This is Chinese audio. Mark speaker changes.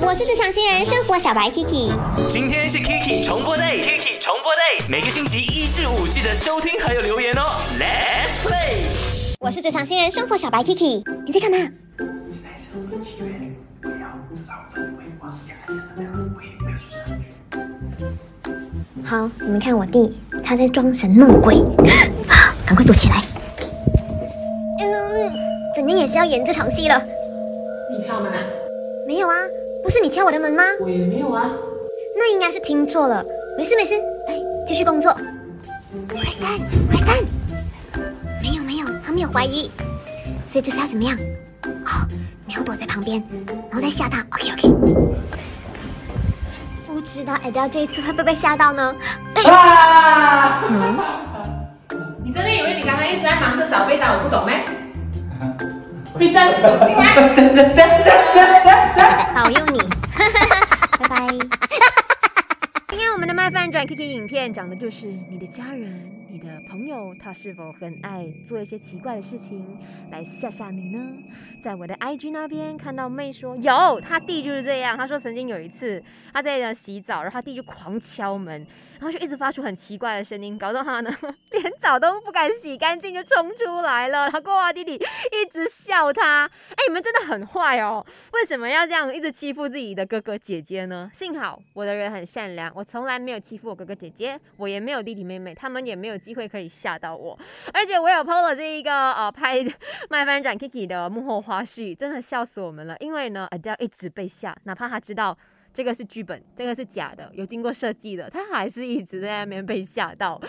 Speaker 1: 我是职场新人生活小白 Kiki，
Speaker 2: 今天是 Kiki 重播 day，Kiki 重播 day，每个星期一至五记得收听还有留言哦。Let's play。
Speaker 1: 我是职场新人生活小白 Kiki，你在干嘛？好，你们看我弟，他在装神弄鬼，赶快躲起来。嗯，怎样也是要演这场戏了。
Speaker 3: 你敲门啊？
Speaker 1: 没有啊，不是你敲我的门吗？
Speaker 3: 我也没有啊。
Speaker 1: 那应该是听错了。没事没事，来继续工作。Where's？没有没有，他没有怀疑。所以这次要怎么样？哦，你要躲在旁边，然后再吓他。OK OK。不知道 Adele 这一次会不会被吓到呢？
Speaker 3: 啊！你真的以为你刚刚一直在忙着找被打，我不懂咩？
Speaker 1: Kiki 影片讲的就是你的家人、你的朋友，他是否很爱做一些奇怪的事情来吓吓你呢？在我的 IG 那边看到妹说有，他弟就是这样。他说曾经有一次他在那洗澡，然后他弟就狂敲门，然后就一直发出很奇怪的声音，搞到他呢 连澡都不敢洗干净就冲出来了。然后过后弟弟一直笑他，哎，你们真的很坏哦，为什么要这样一直欺负自己的哥哥姐姐呢？幸好我的人很善良，我从来没有欺负我哥哥姐姐，我也没有弟弟妹妹，他们也没有机会可以吓到我。而且我有 PO 了这一个呃拍麦翻转 Kiki 的幕后花絮，真的笑死我们了。因为呢，Adele 一直被吓，哪怕他知道这个是剧本，这个是假的，有经过设计的，他还是一直在那边被吓到。